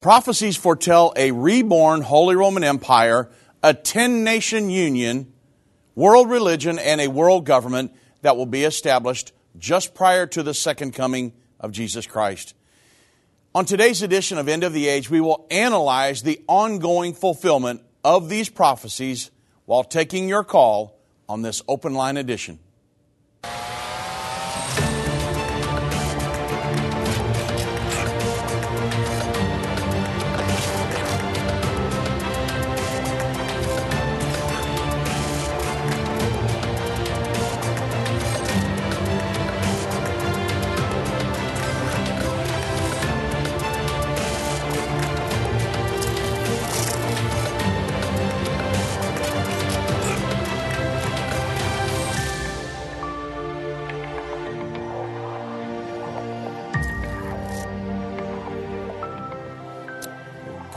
Prophecies foretell a reborn Holy Roman Empire, a 10 nation union, world religion, and a world government that will be established just prior to the second coming of Jesus Christ. On today's edition of End of the Age, we will analyze the ongoing fulfillment of these prophecies while taking your call on this open line edition.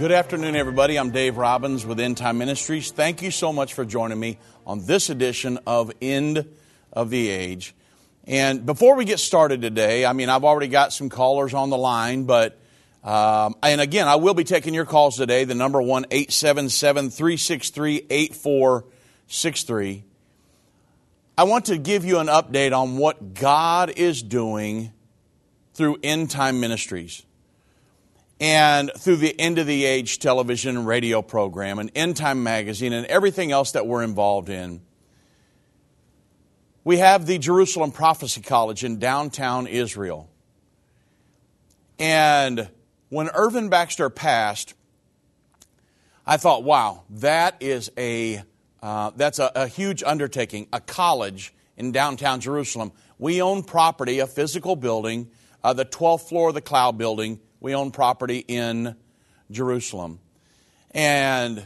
Good afternoon, everybody. I'm Dave Robbins with End Time Ministries. Thank you so much for joining me on this edition of End of the Age. And before we get started today, I mean, I've already got some callers on the line, but, um, and again, I will be taking your calls today. The number one, 877 363 8463. I want to give you an update on what God is doing through End Time Ministries and through the end of the age television and radio program and end time magazine and everything else that we're involved in we have the jerusalem prophecy college in downtown israel. And when irvin baxter passed i thought wow that is a uh, that's a, a huge undertaking a college in downtown jerusalem. We own property a physical building uh, the 12th floor of the Clal building we own property in Jerusalem. And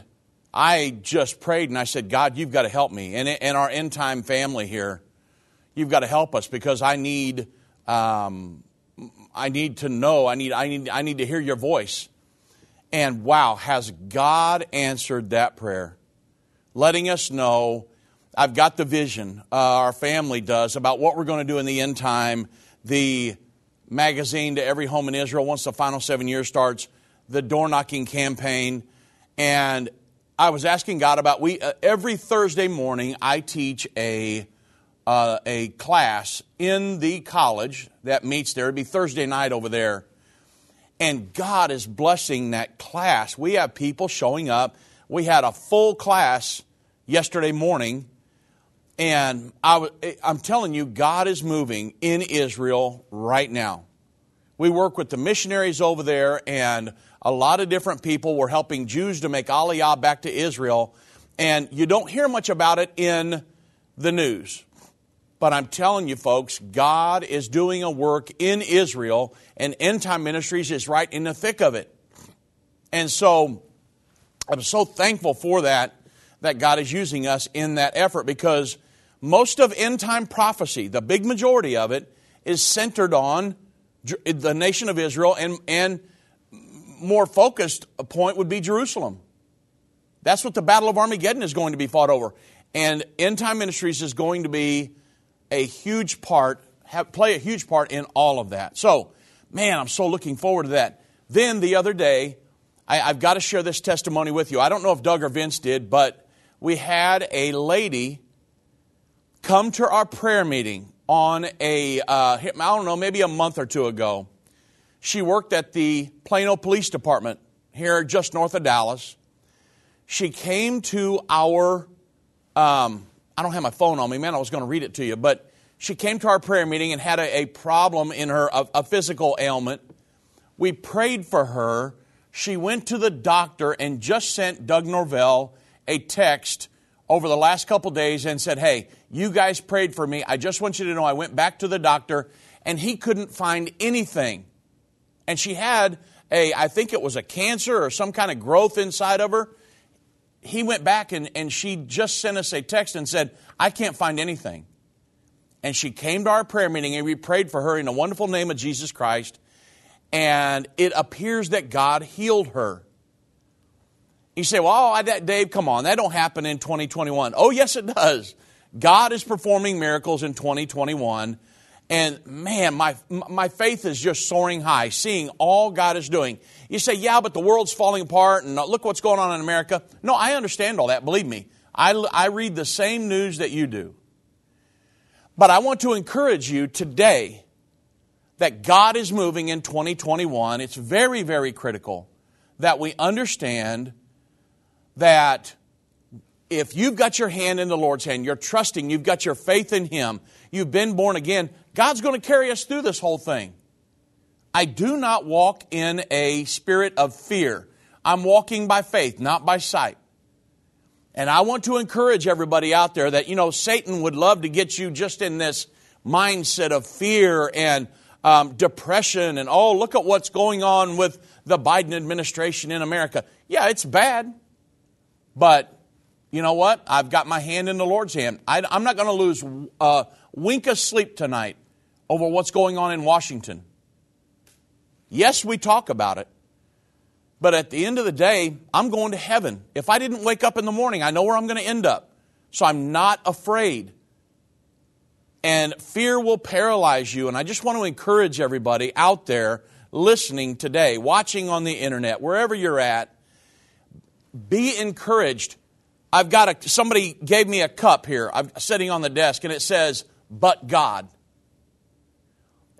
I just prayed and I said, God, you've got to help me. And, and our end time family here, you've got to help us because I need, um, I need to know, I need, I, need, I need to hear your voice. And wow, has God answered that prayer? Letting us know I've got the vision, uh, our family does, about what we're going to do in the end time. The magazine to every home in Israel once the final seven years starts, the door knocking campaign. And I was asking God about we uh, every Thursday morning I teach a uh, a class in the college that meets there. It'd be Thursday night over there, and God is blessing that class. We have people showing up. We had a full class yesterday morning and I, am eh, telling you, God is moving in Israel right now. We work with the missionaries over there, and a lot of different people were helping Jews to make Aliyah back to Israel. And you don't hear much about it in the news. But I'm telling you, folks, God is doing a work in Israel, and End Time Ministries is right in the thick of it. And so I'm so thankful for that, that God is using us in that effort because most of end time prophecy, the big majority of it, is centered on the nation of Israel, and, and more focused point would be Jerusalem. That's what the Battle of Armageddon is going to be fought over. And End Time Ministries is going to be a huge part, have, play a huge part in all of that. So, man, I'm so looking forward to that. Then the other day, I, I've got to share this testimony with you. I don't know if Doug or Vince did, but we had a lady come to our prayer meeting on a, uh, I don't know, maybe a month or two ago. She worked at the Plano Police Department here just north of Dallas. She came to our, um, I don't have my phone on me, man, I was going to read it to you, but she came to our prayer meeting and had a, a problem in her, a, a physical ailment. We prayed for her. She went to the doctor and just sent Doug Norvell a text over the last couple days and said, Hey, you guys prayed for me. I just want you to know I went back to the doctor and he couldn't find anything. And she had a, I think it was a cancer or some kind of growth inside of her. He went back and, and she just sent us a text and said, I can't find anything. And she came to our prayer meeting and we prayed for her in the wonderful name of Jesus Christ. And it appears that God healed her. You say, well, that Dave, come on, that don't happen in 2021. Oh, yes, it does. God is performing miracles in 2021. And man, my, my faith is just soaring high, seeing all God is doing. You say, yeah, but the world's falling apart and uh, look what's going on in America. No, I understand all that, believe me. I, I read the same news that you do. But I want to encourage you today that God is moving in 2021. It's very, very critical that we understand that if you've got your hand in the Lord's hand, you're trusting, you've got your faith in Him, you've been born again, God's going to carry us through this whole thing. I do not walk in a spirit of fear. I'm walking by faith, not by sight. And I want to encourage everybody out there that, you know, Satan would love to get you just in this mindset of fear and um, depression and, oh, look at what's going on with the Biden administration in America. Yeah, it's bad. But you know what? I've got my hand in the Lord's hand. I, am not going to lose a wink of sleep tonight over what's going on in Washington. Yes, we talk about it. But at the end of the day, I'm going to heaven. If I didn't wake up in the morning, I know where I'm going to end up. So I'm not afraid. And fear will paralyze you. And I just want to encourage everybody out there listening today, watching on the internet, wherever you're at, be encouraged I've got a, somebody gave me a cup here. I'm sitting on the desk and it says, but God.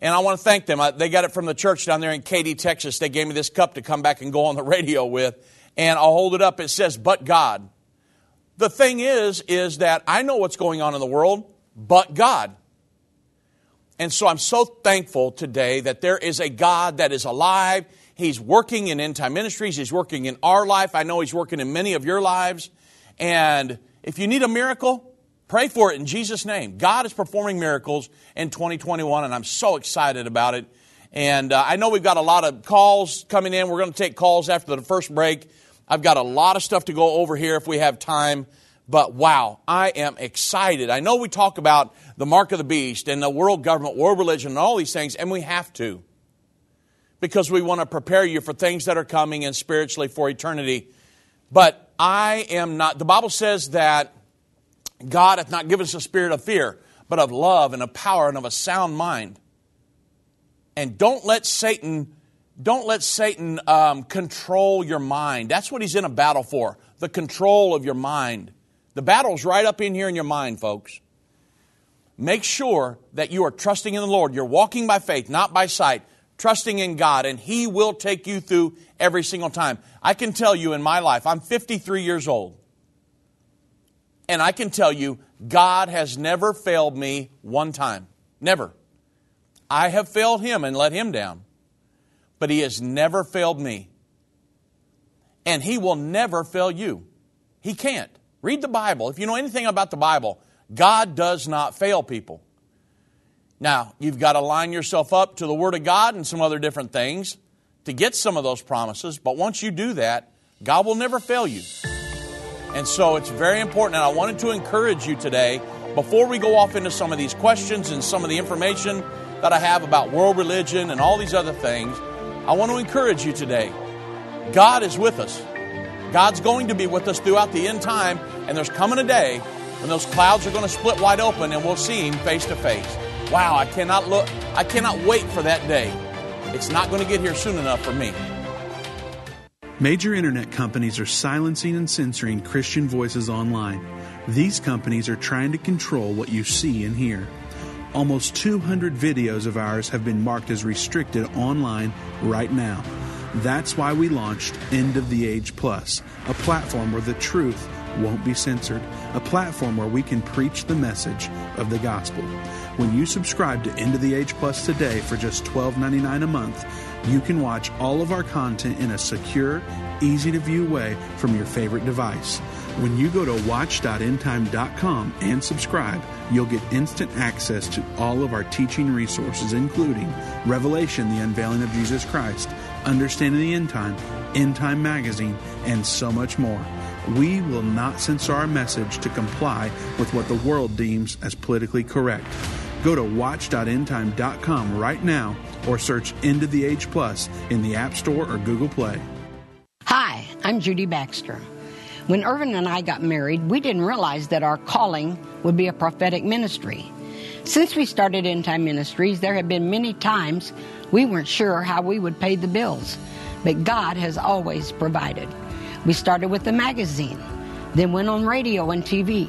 And I want to thank them. I, they got it from the church down there in Katy, Texas. They gave me this cup to come back and go on the radio with. And I'll hold it up. It says, but God. The thing is, is that I know what's going on in the world, but God. And so I'm so thankful today that there is a God that is alive. He's working in end time ministries. He's working in our life. I know He's working in many of your lives. And if you need a miracle, pray for it in Jesus' name. God is performing miracles in 2021, and I'm so excited about it. And uh, I know we've got a lot of calls coming in. We're going to take calls after the first break. I've got a lot of stuff to go over here if we have time. But wow, I am excited. I know we talk about the mark of the beast and the world government, world religion, and all these things, and we have to. Because we want to prepare you for things that are coming and spiritually for eternity. But I am not, the Bible says that God hath not given us a spirit of fear, but of love and of power and of a sound mind. And don't let Satan, don't let Satan um, control your mind. That's what he's in a battle for, the control of your mind. The battle's right up in here in your mind, folks. Make sure that you are trusting in the Lord. You're walking by faith, not by sight trusting in God, and He will take you through every single time. I can tell you in my life, I'm 53 years old, and I can tell you, God has never failed me one time. Never. I have failed Him and let Him down, but He has never failed me. And He will never fail you. He can't. Read the Bible. If you know anything about the Bible, God does not fail people. Now, you've got to line yourself up to the Word of God and some other different things to get some of those promises, but once you do that, God will never fail you. And so it's very important, and I wanted to encourage you today, before we go off into some of these questions and some of the information that I have about world religion and all these other things, I want to encourage you today. God is with us. God's going to be with us throughout the end time, and there's coming a day when those clouds are going to split wide open and we'll see Him face to face. Wow, I cannot look, I cannot wait for that day. It's not going to get here soon enough for me. Major internet companies are silencing and censoring Christian voices online. These companies are trying to control what you see and hear. Almost 200 videos of ours have been marked as restricted online right now. That's why we launched End of the Age Plus, a platform where the truth won't be censored, a platform where we can preach the message of the gospel. When you subscribe to End of the Age Plus today for just $12.99 a month, you can watch all of our content in a secure, easy to view way from your favorite device. When you go to watch.endtime.com and subscribe, you'll get instant access to all of our teaching resources, including Revelation, the unveiling of Jesus Christ, Understanding the End Time, End Time Magazine, and so much more. We will not censor our message to comply with what the world deems as politically correct. Go to watch.endtime.com right now or search End of the Age Plus in the App Store or Google Play. Hi, I'm Judy Baxter. When Irvin and I got married, we didn't realize that our calling would be a prophetic ministry. Since we started End Time Ministries, there have been many times we weren't sure how we would pay the bills, but God has always provided. We started with the magazine, then went on radio and TV,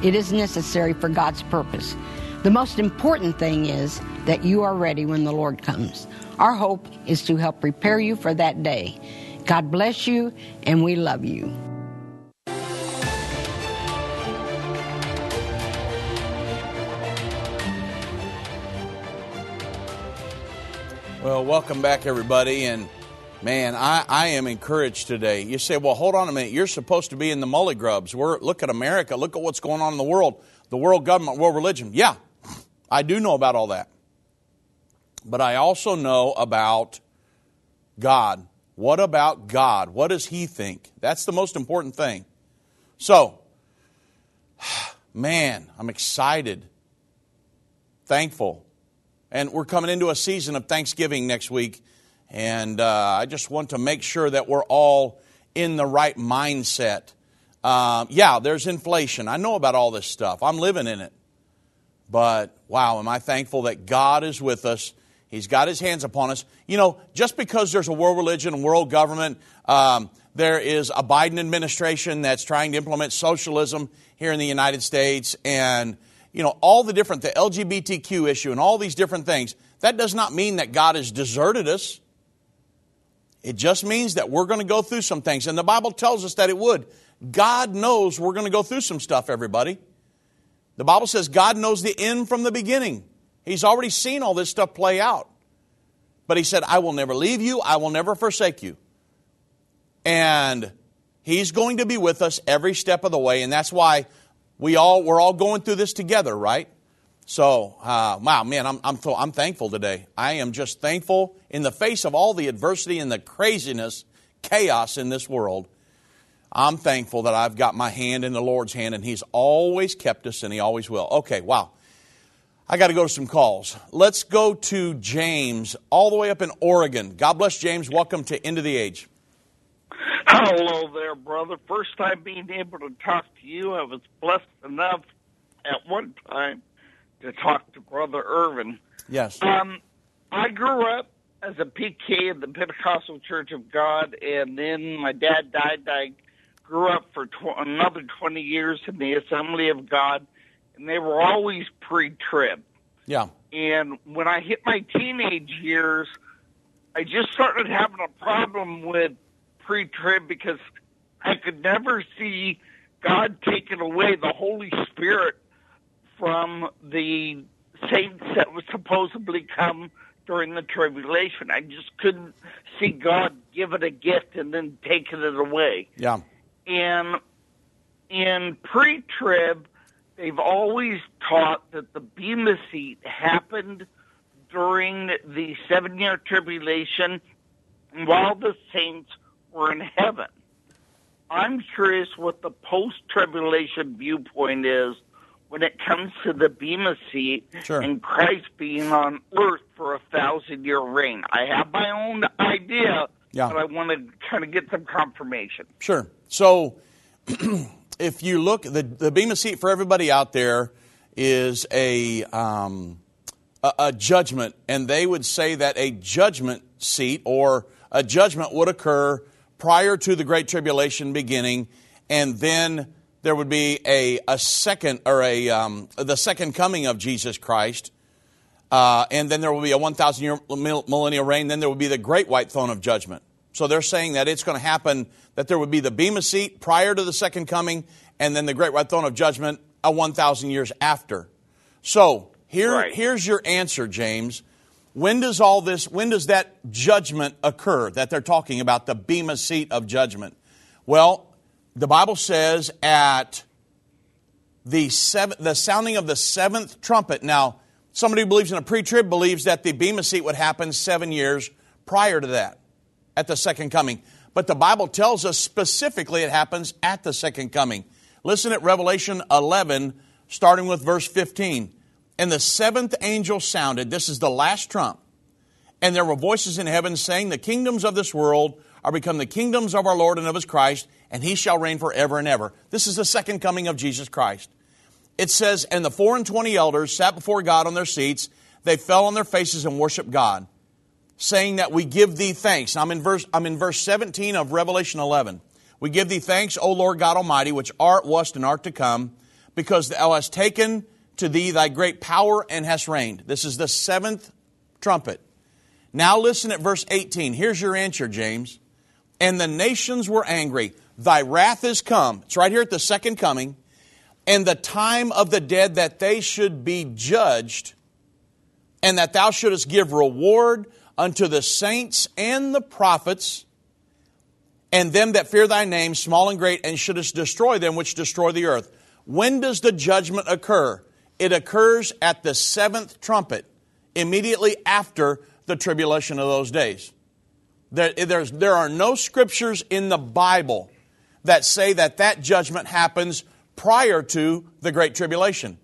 It is necessary for God's purpose. The most important thing is that you are ready when the Lord comes. Our hope is to help prepare you for that day. God bless you, and we love you. Well, welcome back, everybody. And man, I, I am encouraged today. You say, well, hold on a minute. You're supposed to be in the mully grubs. We're, look at America. Look at what's going on in the world. The world government, world religion. Yeah, I do know about all that but I also know about God. What about God? What does He think? That's the most important thing. So, man, I'm excited, thankful. And we're coming into a season of Thanksgiving next week. And uh, I just want to make sure that we're all in the right mindset. Uh, yeah, there's inflation. I know about all this stuff. I'm living in it. But wow, am I thankful that God is with us He's got his hands upon us. You know, just because there's a world religion world government, um, there is a Biden administration that's trying to implement socialism here in the United States, and you know all the different the LGBTQ issue and all these different things. That does not mean that God has deserted us. It just means that we're going to go through some things, and the Bible tells us that it would. God knows we're going to go through some stuff, everybody. The Bible says God knows the end from the beginning. He's already seen all this stuff play out. But he said, I will never leave you, I will never forsake you. And he's going to be with us every step of the way, and that's why we all we're all going through this together, right? So, uh, wow, man, I'm, I'm, I'm thankful today. I am just thankful in the face of all the adversity and the craziness, chaos in this world. I'm thankful that I've got my hand in the Lord's hand, and He's always kept us, and He always will. Okay, wow. I got to go to some calls. Let's go to James, all the way up in Oregon. God bless James. Welcome to End of the Age. Hello there, brother. First time being able to talk to you. I was blessed enough at one time to talk to Brother Irvin. Yes. Um, I grew up as a PK in the Pentecostal Church of God, and then my dad died. I grew up for tw- another 20 years in the Assembly of God and they were always pre-trib. Yeah. And when I hit my teenage years, I just started having a problem with pre-trib because I could never see God taking away the Holy Spirit from the saints that would supposedly come during the tribulation. I just couldn't see God give it a gift and then taking it away. Yeah. And in pre-trib, they've always taught that the Bema seat happened during the seven year tribulation while the saints were in heaven. I'm curious what the post tribulation viewpoint is when it comes to the Bema seat sure. and Christ being on earth for a thousand year reign. I have my own idea, yeah. but I want to kind of get some confirmation. Sure. So if you look, the, the Bema seat for everybody out there is a, um, a, a judgment, and they would say that a judgment seat or a judgment would occur prior to the Great Tribulation beginning, and then there would be a, a second or a um, the second coming of Jesus Christ, uh, and then there will be a 1,000 year millennial reign. Then there will be the great white throne of judgment. So they're saying that it's going to happen, that there would be the Bema seat prior to the second coming, and then the great white throne of judgment a 1,000 years after. So here, right. here's your answer, James. When does all this, when does that judgment occur that they're talking about, the Bema seat of judgment? Well, the Bible says at the, seven, the sounding of the seventh trumpet. Now, Somebody who believes in a pre trib believes that the Bema seat would happen seven years prior to that, at the second coming. But the Bible tells us specifically it happens at the second coming. Listen at Revelation 11, starting with verse 15. And the seventh angel sounded, this is the last trump, and there were voices in heaven saying, The kingdoms of this world are become the kingdoms of our Lord and of his Christ, and he shall reign forever and ever. This is the second coming of Jesus Christ. It says, And the four and twenty elders sat before God on their seats. They fell on their faces and worshiped God, saying that we give thee thanks. I'm in verse, I'm in verse 17 of Revelation 11. We give thee thanks, O Lord God Almighty, which art, wast, and art to come, because thou hast taken to thee thy great power and hast reigned. This is the seventh trumpet. Now listen at verse 18. Here's your answer, James. And the nations were angry. Thy wrath is come. It's right here at the second coming. And the time of the dead that they should be judged, and that thou shouldest give reward unto the saints and the prophets, and them that fear thy name, small and great, and shouldest destroy them which destroy the earth. When does the judgment occur? It occurs at the seventh trumpet, immediately after the tribulation of those days. There, there are no scriptures in the Bible that say that that judgment happens prior to the Great Tribulation.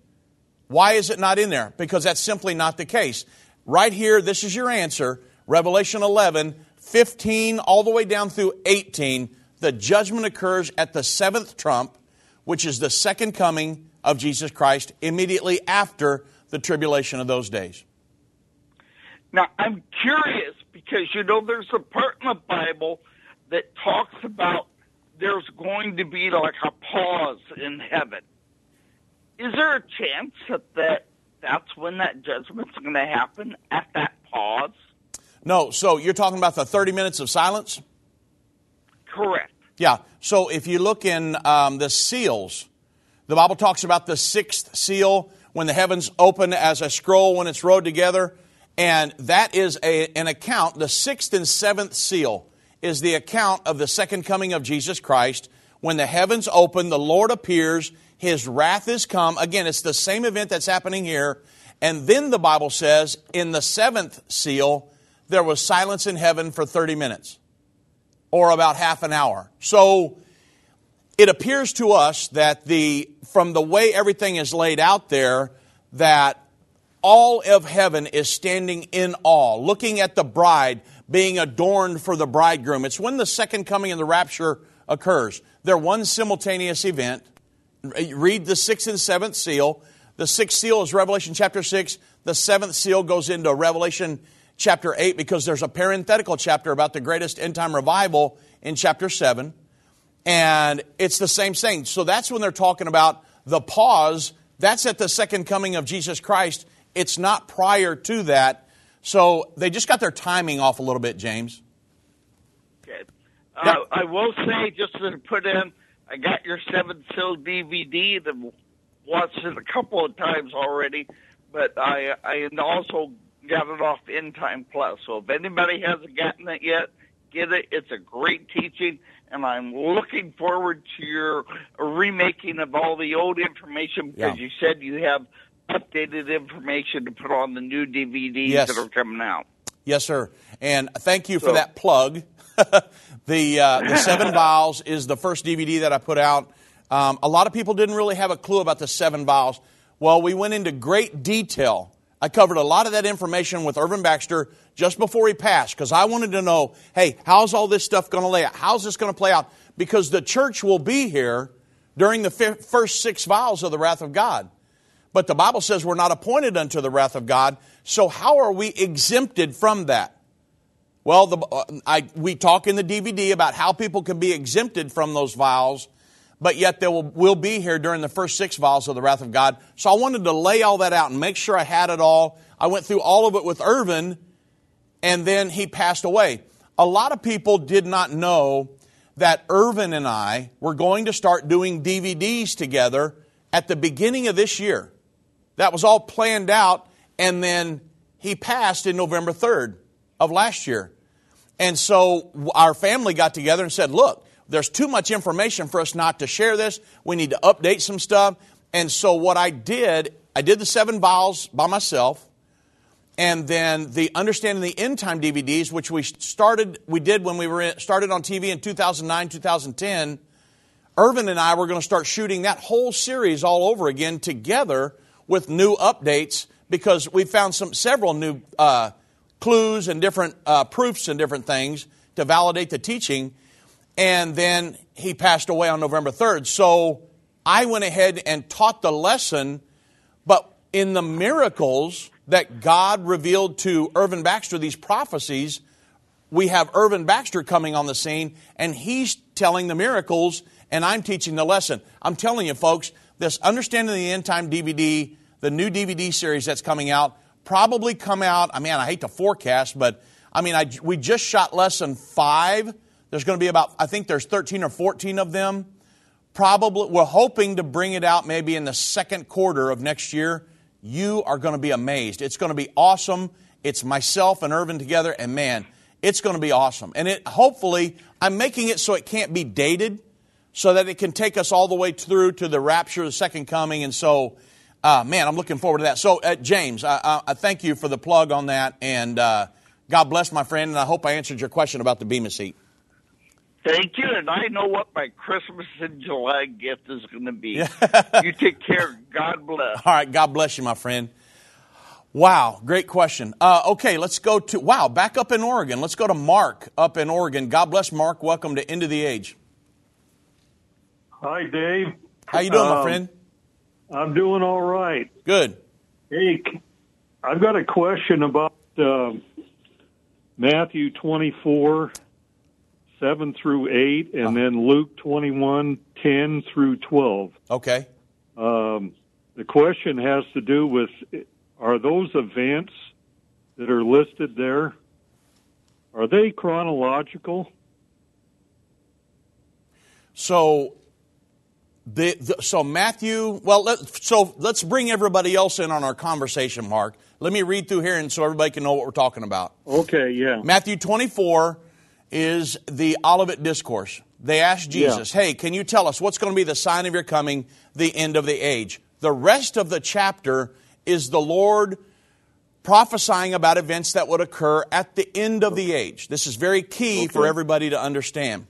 Why is it not in there? Because that's simply not the case. Right here, this is your answer Revelation 11, 15, all the way down through 18. The judgment occurs at the seventh trump, which is the second coming of Jesus Christ, immediately after the tribulation of those days. Now, I'm curious because, you know, there's a part in the Bible that talks about there's going to be like a pause in heaven. Is there a chance that, that that's when that judgment's going to happen at that pause? No. So you're talking about the 30 minutes of silence? Correct. Yeah. So if you look in um, the seals, the Bible talks about the sixth seal when the heavens open as a scroll when it's rolled together. And that is a, an account, the sixth and seventh seal is the account of the second coming of Jesus Christ. When the heavens open, the Lord appears, his wrath is come. Again, it's the same event that's happening here. And then the Bible says, in the seventh seal, there was silence in heaven for 30 minutes or about half an hour. So it appears to us that the, from the way everything is laid out there, that all of heaven is standing in awe, looking at the bride being adorned for the bridegroom. It's when the second coming and the rapture occurs. They're one simultaneous event. Read the sixth and seventh seal. The sixth seal is Revelation chapter 6. The seventh seal goes into Revelation chapter 8 because there's a parenthetical chapter about the greatest end time revival in chapter 7. And it's the same thing. So that's when they're talking about the pause. That's at the second coming of Jesus Christ it's not prior to that. So they just got their timing off a little bit, James. Okay. Uh, I will say, just to put in, I got your seven seal DVD that watched it a couple of times already, but I I also got it off End Time Plus. So if anybody hasn't gotten it yet, get it. It's a great teaching, and I'm looking forward to your remaking of all the old information because yeah. you said you have updated information to put on the new DVDs yes. that are coming out. Yes, sir. And thank you so, for that plug. the uh, the Seven Vials is the first DVD that I put out. Um, a lot of people didn't really have a clue about the Seven Vials. Well, we went into great detail. I covered a lot of that information with Irvin Baxter just before he passed because I wanted to know, hey, how's all this stuff going to lay out? How's this going to play out? Because the church will be here during the first six vials of the wrath of God. But the Bible says we're not appointed unto the wrath of God. So how are we exempted from that? Well, the, uh, I, we talk in the DVD about how people can be exempted from those vials, but yet they will, will be here during the first six vials of the wrath of God. So I wanted to lay all that out and make sure I had it all. I went through all of it with Irvin, and then he passed away. A lot of people did not know that Irvin and I were going to start doing DVDs together at the beginning of this year. That was all planned out, and then he passed in November 3rd of last year. And so our family got together and said, Look, there's too much information for us not to share this. We need to update some stuff. And so what I did I did the seven vials by myself, and then the Understanding the End Time DVDs, which we started, we did when we were in, started on TV in 2009, 2010. Irvin and I were going to start shooting that whole series all over again together with new updates because we found some several new uh, clues and different uh, proofs and different things to validate the teaching. And then he passed away on November 3rd. So I went ahead and taught the lesson, but in the miracles that God revealed to Irvin Baxter, these prophecies, we have Irvin Baxter coming on the scene, and he's telling the miracles and I'm teaching the lesson. I'm telling you, folks, this Understanding the End Time DVD, the new DVD series that's coming out, probably come out. I mean, I hate to forecast, but I mean, I, we just shot lesson five. There's going to be about, I think there's 13 or 14 of them. Probably, we're hoping to bring it out maybe in the second quarter of next year. You are going to be amazed. It's going to be awesome. It's myself and Irvin together, and man, it's going to be awesome. And it hopefully, I'm making it so it can't be dated so that it can take us all the way through to the rapture, the second coming. And so, uh, man, I'm looking forward to that. So, uh, James, I, I, I, thank you for the plug on that. And uh, God bless my friend. And I hope I answered your question about the Bema seat. Thank you. And I know what my Christmas in July gift is going to be. you take care. God bless. All right. God bless you, my friend. Wow, great question. Uh, okay, let's go to, wow, back up in Oregon. Let's go to Mark up in Oregon. God bless Mark. Welcome to End of the Age. Hi, Dave. How you doing, um, my friend? I'm doing all right. Good. Hey, I've got a question about uh, Matthew 24, 7 through 8, and uh then Luke 21, 10 through 12. Okay. Um, the question has to do with are those events that are listed there, are they chronological? So the, the, so Matthew, well, let, so let's bring everybody else in on our conversation, Mark. Let me read through here and so everybody can know what we're talking about. Okay, yeah. Matthew 24 is the Olivet Discourse. They asked Jesus, yeah. hey, can you tell us what's going to be the sign of your coming, the end of the age? The rest of the chapter is the Lord prophesying about events that would occur at the end of the age. This is very key okay. for everybody to understand.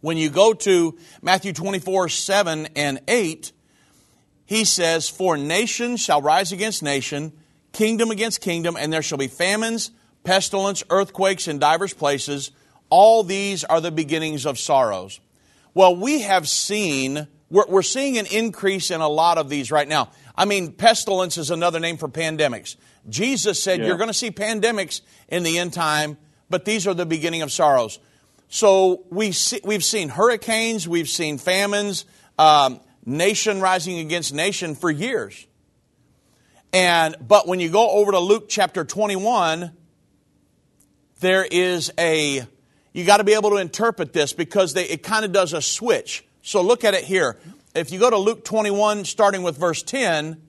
When you go to Matthew 24, 7 and 8, he says, For nation shall rise against nation, kingdom against kingdom, and there shall be famines, pestilence, earthquakes in divers places. All these are the beginnings of sorrows. Well, we have seen, we're, we're seeing an increase in a lot of these right now. I mean, pestilence is another name for pandemics. Jesus said, yeah. You're going to see pandemics in the end time, but these are the beginning of sorrows. So we see, we've seen hurricanes, we've seen famines, um, nation rising against nation for years. And but when you go over to Luke chapter 21, there is a you got to be able to interpret this because they, it kind of does a switch. So look at it here. If you go to Luke 21, starting with verse 10,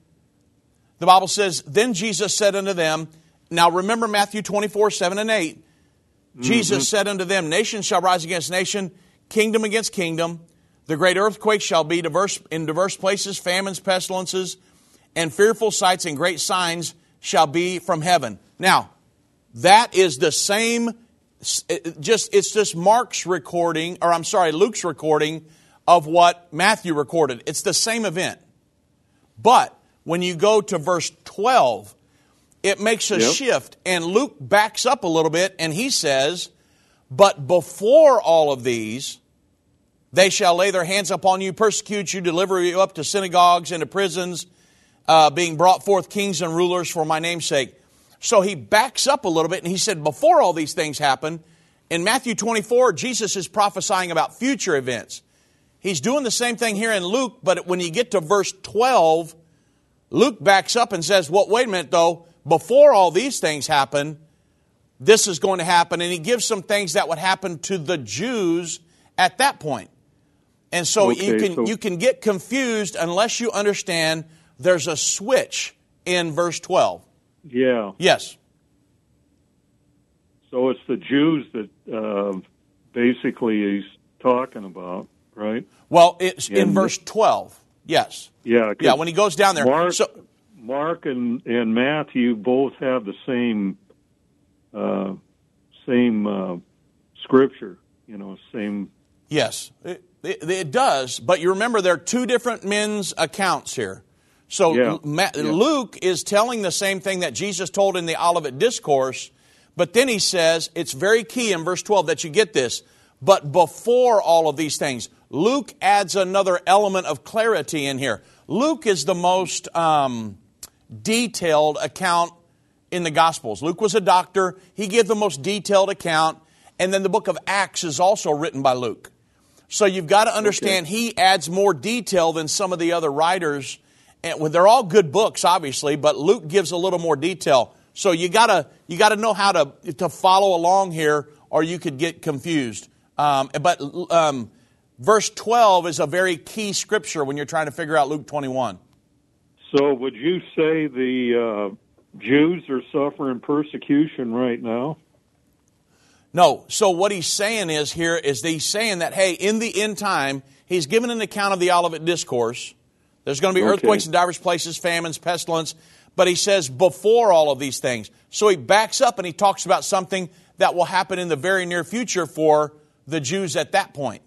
the Bible says, Then Jesus said unto them, Now remember Matthew 24, 7 and 8. Jesus mm-hmm. said unto them, Nation shall rise against nation, kingdom against kingdom. The great earthquake shall be diverse, in diverse places, famines, pestilences, and fearful sights and great signs shall be from heaven. Now, that is the same, just it's just Mark's recording, or I'm sorry, Luke's recording of what Matthew recorded. It's the same event. But when you go to verse 12, it makes a yep. shift. And Luke backs up a little bit and he says, But before all of these, they shall lay their hands upon you, persecute you, deliver you up to synagogues and to prisons, uh, being brought forth kings and rulers for my name's sake. So he backs up a little bit and he said, Before all these things happen, in Matthew 24, Jesus is prophesying about future events. He's doing the same thing here in Luke, but when you get to verse 12, Luke backs up and says, Well, wait a minute though before all these things happen, this is going to happen. And he gives some things that would happen to the Jews at that point. And so okay, you can so you can get confused unless you understand there's a switch in verse 12. Yeah. Yes. So it's the Jews that uh, basically he's talking about, right? Well, it's in, in verse 12. Yes. Yeah. Yeah, when he goes down there. Mark, so Mark and, and Matthew both have the same uh, same uh, scripture. You know, same. Yes, it, it, it, does. But you remember there are two different men's accounts here. So Yeah. Ma- Yeah. Luke is telling the same thing that Jesus told in the Olivet Discourse, but then he says it's very key in verse 12 that you get this. But before all of these things, Luke adds another element of clarity in here. Luke is the most um, detailed account in the Gospels. Luke was a doctor, he gave the most detailed account, and then the book of Acts is also written by Luke. So you've got to understand he adds more detail than some of the other writers. And well, they're all good books, obviously, but Luke gives a little more detail. So you gotta you gotta know how to to follow along here, or you could get confused. Um, but um, verse twelve is a very key scripture when you're trying to figure out Luke twenty one. So, would you say the uh, Jews are suffering persecution right now? No. So what he's saying is here is that he's saying that hey, in the end time, he's given an account of the Olivet Discourse. There's going to be Okay. earthquakes in diverse places, famines, pestilence. But he says before all of these things. So he backs up and he talks about something that will happen in the very near future for the Jews at that point.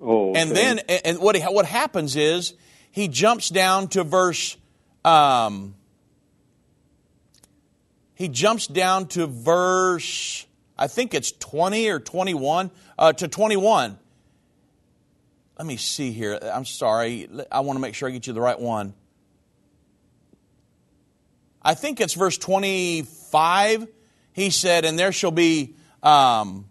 Oh, okay. And then, and what what happens is he jumps down to verse. Um, he jumps down to verse. I think it's twenty or twenty-one uh, to twenty-one. Let me see here. I'm sorry. I want to make sure I get you the right one. I think it's verse 25. He said, And there shall be. Um,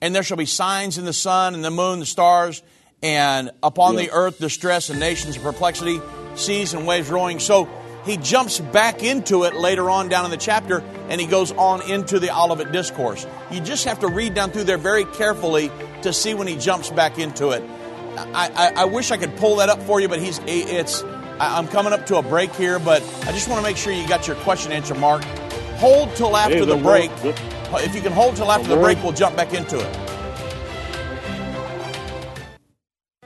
and there shall be signs in the sun and the moon, the stars, and upon the earth distress and nations of perplexity, seas and waves roaring. So he jumps back into it later on down in the chapter, and he goes on into the Olivet Discourse. You just have to read down through there very carefully to see when he jumps back into it. I, I, I wish I could pull that up for you, but he's it's. I'm coming up to a break here, but I just want to make sure you got your question answered, Mark. Hold till after Hey, the, the break. Lord- if you can hold till after the Lord- break, we'll jump back into it.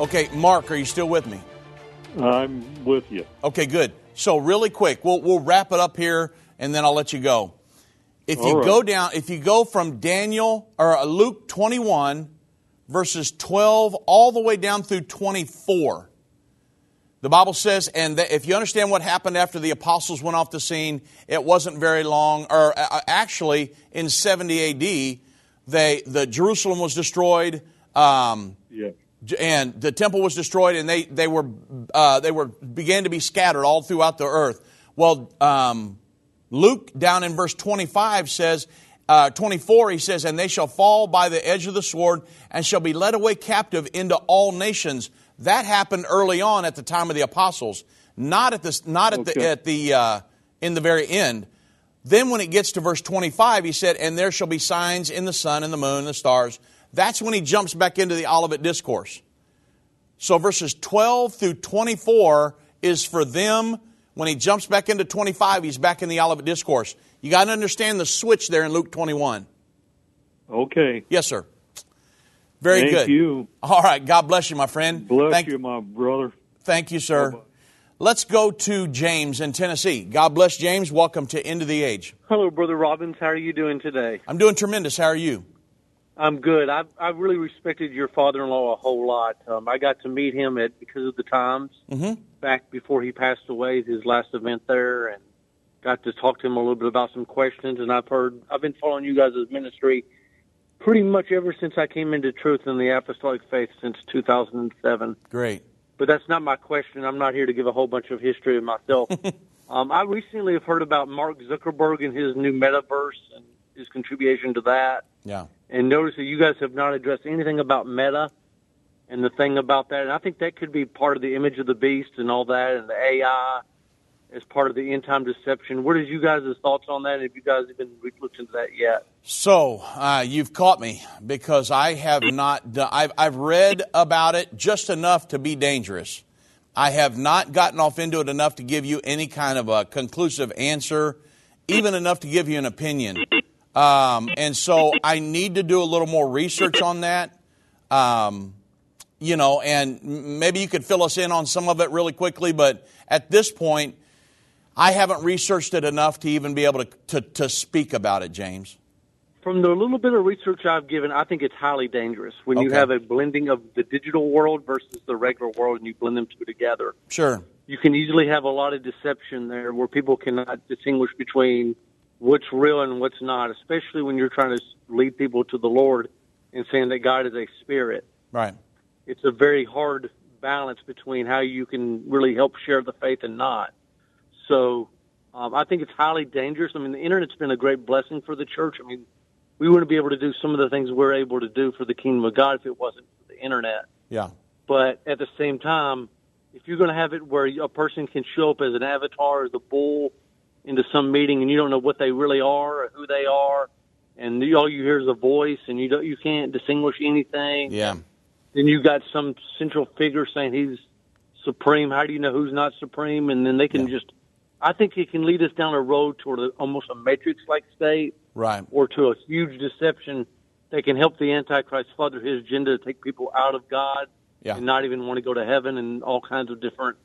Okay, Mark, are you still with me? I'm with you. Okay, good. So really quick, we'll we'll wrap it up here, and then I'll let you go. If you All right. go down, if you go from Daniel or uh, Luke 21, verses 12 all the way down through 24, the Bible says, and that if you understand what happened after the apostles went off the scene, it wasn't very long, or uh, actually in 70 A.D., they the Jerusalem was destroyed. Um, Yeah. And the temple was destroyed, and they they were uh, they were began to be scattered all throughout the earth. Well, um, Luke down in verse twenty five says, uh, 24, he says, And they shall fall by the edge of the sword and shall be led away captive into all nations. That happened early on at the time of the apostles, not at the, not at Okay. the, at the uh, in the very end. Then when it gets to verse 25, he said, And there shall be signs in the sun and the moon and the stars. That's when he jumps back into the Olivet Discourse. So verses 12 through 24 is for them. When he jumps back into 25, he's back in the Olivet Discourse. You got to understand the switch there in Luke 21. Okay. Yes, sir. Very Thank good. Thank you. All right. God bless you, my friend. Bless thank, you, my brother. Thank you, sir. Bye-bye. Let's go to James in Tennessee. God bless James. Welcome to End of the Age. Hello, Brother Robbins. How are you doing today? I'm doing tremendous. How are you? I'm good. I I really respected your father-in-law a whole lot. Um, I got to meet him at because of the times Mm-hmm. back before he passed away, his last event there, and got to talk to him a little bit about some questions. And I've heard I've been following you guys' ministry pretty much ever since I came into truth in the apostolic faith since 2007. Great. But that's not my question. I'm not here to give a whole bunch of history of myself. um, I recently have heard about Mark Zuckerberg and his new metaverse and his contribution to that. Yeah. And notice that you guys have not addressed anything about Meta and the thing about that. And I think that could be part of the image of the beast and all that, and the AI as part of the end time deception. What is you guys' thoughts on that? Have you guys even looked into that yet? So uh, you've caught me because I have not. Done, I've I've read about it just enough to be dangerous. I have not gotten off into it enough to give you any kind of a conclusive answer, even enough to give you an opinion. Um, and so I need to do a little more research on that. Um, you know, and maybe you could fill us in on some of it really quickly, but at this point, I haven't researched it enough to even be able to, to, to speak about it, James. From the little bit of research I've given, I think it's highly dangerous when you have a blending of the digital world versus the regular world and you blend them two together. Sure. you can easily have a lot of deception there where people cannot distinguish between what's real and what's not, especially when you're trying to lead people to the Lord and saying that God is a spirit. Right. It's a very hard balance between how you can really help share the faith and not. So um, I think it's highly dangerous. I mean, the internet's been a great blessing for the church. I mean, we wouldn't be able to do some of the things we're able to do for the kingdom of God if it wasn't for the internet. Yeah. But at the same time, if you're going to have it where a person can show up as an avatar, as a bull, into some meeting, and you don't know what they really are or who they are, and all you hear is a voice, and you don't, you can't distinguish anything. Yeah. Then you got some central figure saying he's supreme. How do you know who's not supreme? And then they can just. I think it can lead us down a road toward a, almost a matrix-like state, Right. or to a huge deception that can help the Antichrist further his agenda to take people out of God Yeah. and not even want to go to heaven and all kinds of different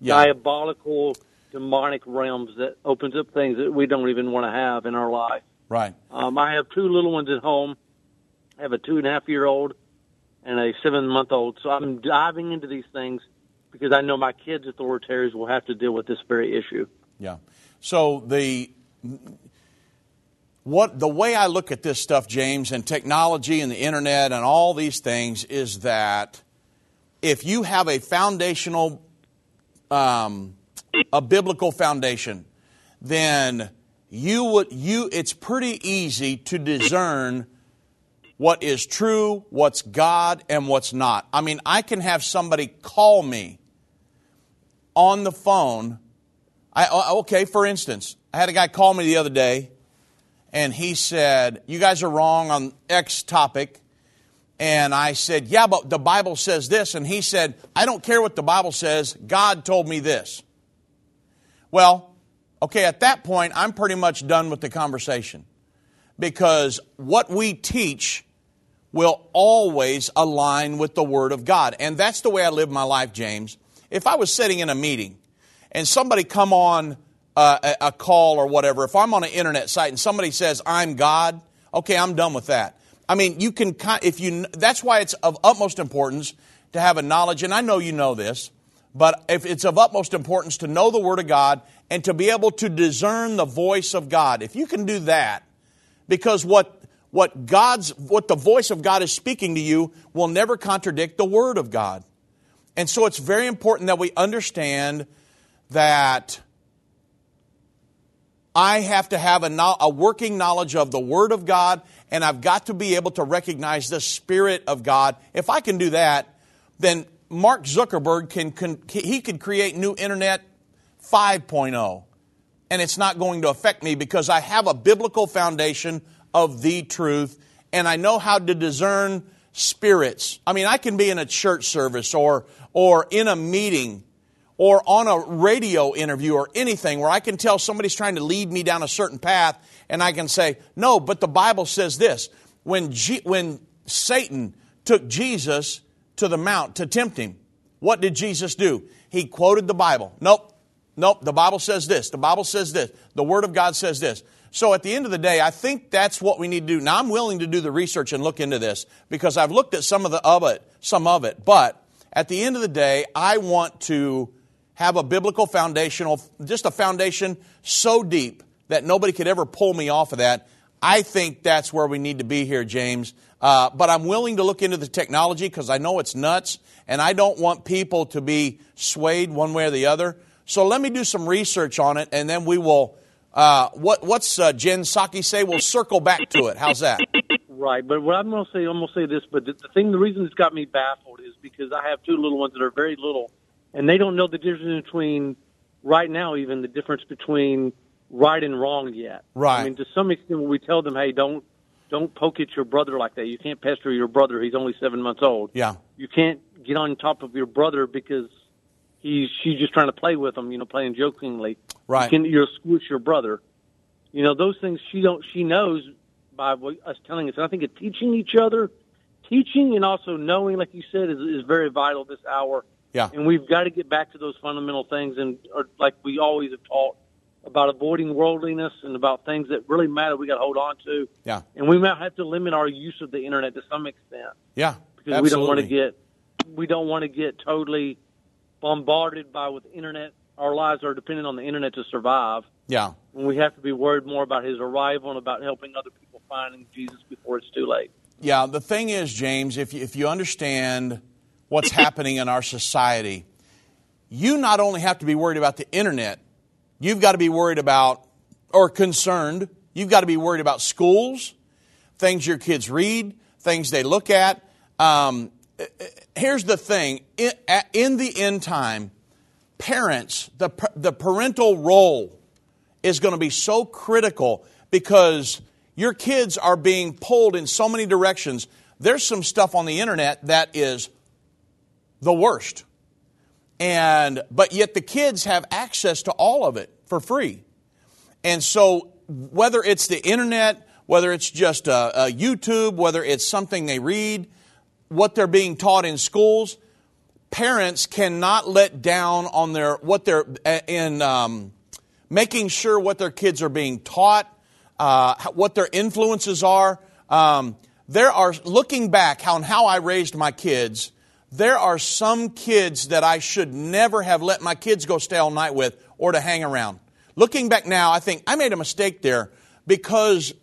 Yeah. diabolical, demonic realms that opens up things that we don't even want to have in our life. Right. Um, I have two little ones at home. I have a two and a half year old and a seven month old. So I'm diving into these things because I know my kids' authorities will have to deal with this very issue. Yeah. So the what the way I look at this stuff, James, and technology and the internet and all these things is that if you have a foundational, um, a biblical foundation, then you would you it's pretty easy to discern what is true, what's God, and what's not. I mean, I can have somebody call me on the phone. I, o- okay, for instance, I had a guy call me the other day, and he said, "You guys are wrong on X topic." And I said, "Yeah, but the Bible says this." And he said, "I don't care what the Bible says. God told me this." Well, okay, at that point, I'm pretty much done with the conversation because what we teach will always align with the Word of God. And that's the way I live my life, James. If I was sitting in a meeting and somebody come on uh, a, a call or whatever, if I'm on an internet site and somebody says, I'm God, okay, I'm done with that. I mean, you can, if you, that's why it's of utmost importance to have a knowledge, and I know you know this, but if it's of utmost importance to know the Word of God and to be able to discern the voice of God. If you can do that, because what what God's what the voice of God is speaking to you will never contradict the word of God. And so it's very important that we understand that I have to have a, a working knowledge of the Word of God, and I've got to be able to recognize the Spirit of God. If I can do that, then Mark Zuckerberg can, can he could create new internet 5.0 and it's not going to affect me because I have a biblical foundation of the truth and I know how to discern spirits. I mean, I can be in a church service or, or in a meeting or on a radio interview or anything where I can tell somebody's trying to lead me down a certain path and I can say, no, but the Bible says this. When, G- when Satan took Jesus to the mount to tempt him, what did Jesus do? He quoted the Bible. Nope, Nope, the Bible says this. The Bible says this. The Word of God says this. So at the end of the day, I think that's what we need to do. Now I'm willing to do the research and look into this because I've looked at some of the of it, some of it. But at the end of the day, I want to have a biblical foundational, just a foundation so deep that nobody could ever pull me off of that. I think that's where we need to be here, James. Uh, but I'm willing to look into the technology because I know it's nuts, and I don't want people to be swayed one way or the other. So let me do some research on it, and then we will. Uh, what what's uh, Jen Psaki say? We'll circle back to it. How's that? Right, but what I'm going to say, I'm going to say this. But the, the thing, the reason it's got me baffled is because I have two little ones that are very little, and they don't know the difference between right now, even the difference between right and wrong yet. Right. I mean, to some extent, when we tell them, "Hey, don't don't poke at your brother like that. You can't pester your brother. He's only seven months old. Yeah. You can't get on top of your brother because he's she's just trying to play with him, you know, playing jokingly. Right. You can, you'll squish your brother. You know, those things she don't she knows by us telling us. And I think of teaching each other, teaching and also knowing, like you said, is is very vital this hour. Yeah. And we've got to get back to those fundamental things, and or, like we always have taught about avoiding worldliness and about things that really matter. We got to hold on to. Yeah. And we might have to limit our use of the internet to some extent Yeah. because absolutely. we don't want to get we don't want to get totally bombarded by with internet. Our lives are dependent on the internet to survive. Yeah. And we have to be worried more about his arrival and about helping other people finding Jesus before it's too late. Yeah, the thing is, James, if you, if you understand what's happening in our society, you not only have to be worried about the internet, you've got to be worried about, or concerned, you've got to be worried about schools, things your kids read, things they look at. Um, here's the thing in, in the end time, parents, the, the parental role is going to be so critical because your kids are being pulled in so many directions. There's some stuff on the internet that is the worst. And but yet the kids have access to all of it for free. And so whether it's the internet, whether it's just a, a YouTube, whether it's something they read, what they're being taught in schools, parents cannot let down on their what they're in um, making sure what their kids are being taught, uh, what their influences are. Um, there are looking back on how I raised my kids. There are some kids that I should never have let my kids go stay all night with or to hang around. Looking back now, I think I made a mistake there because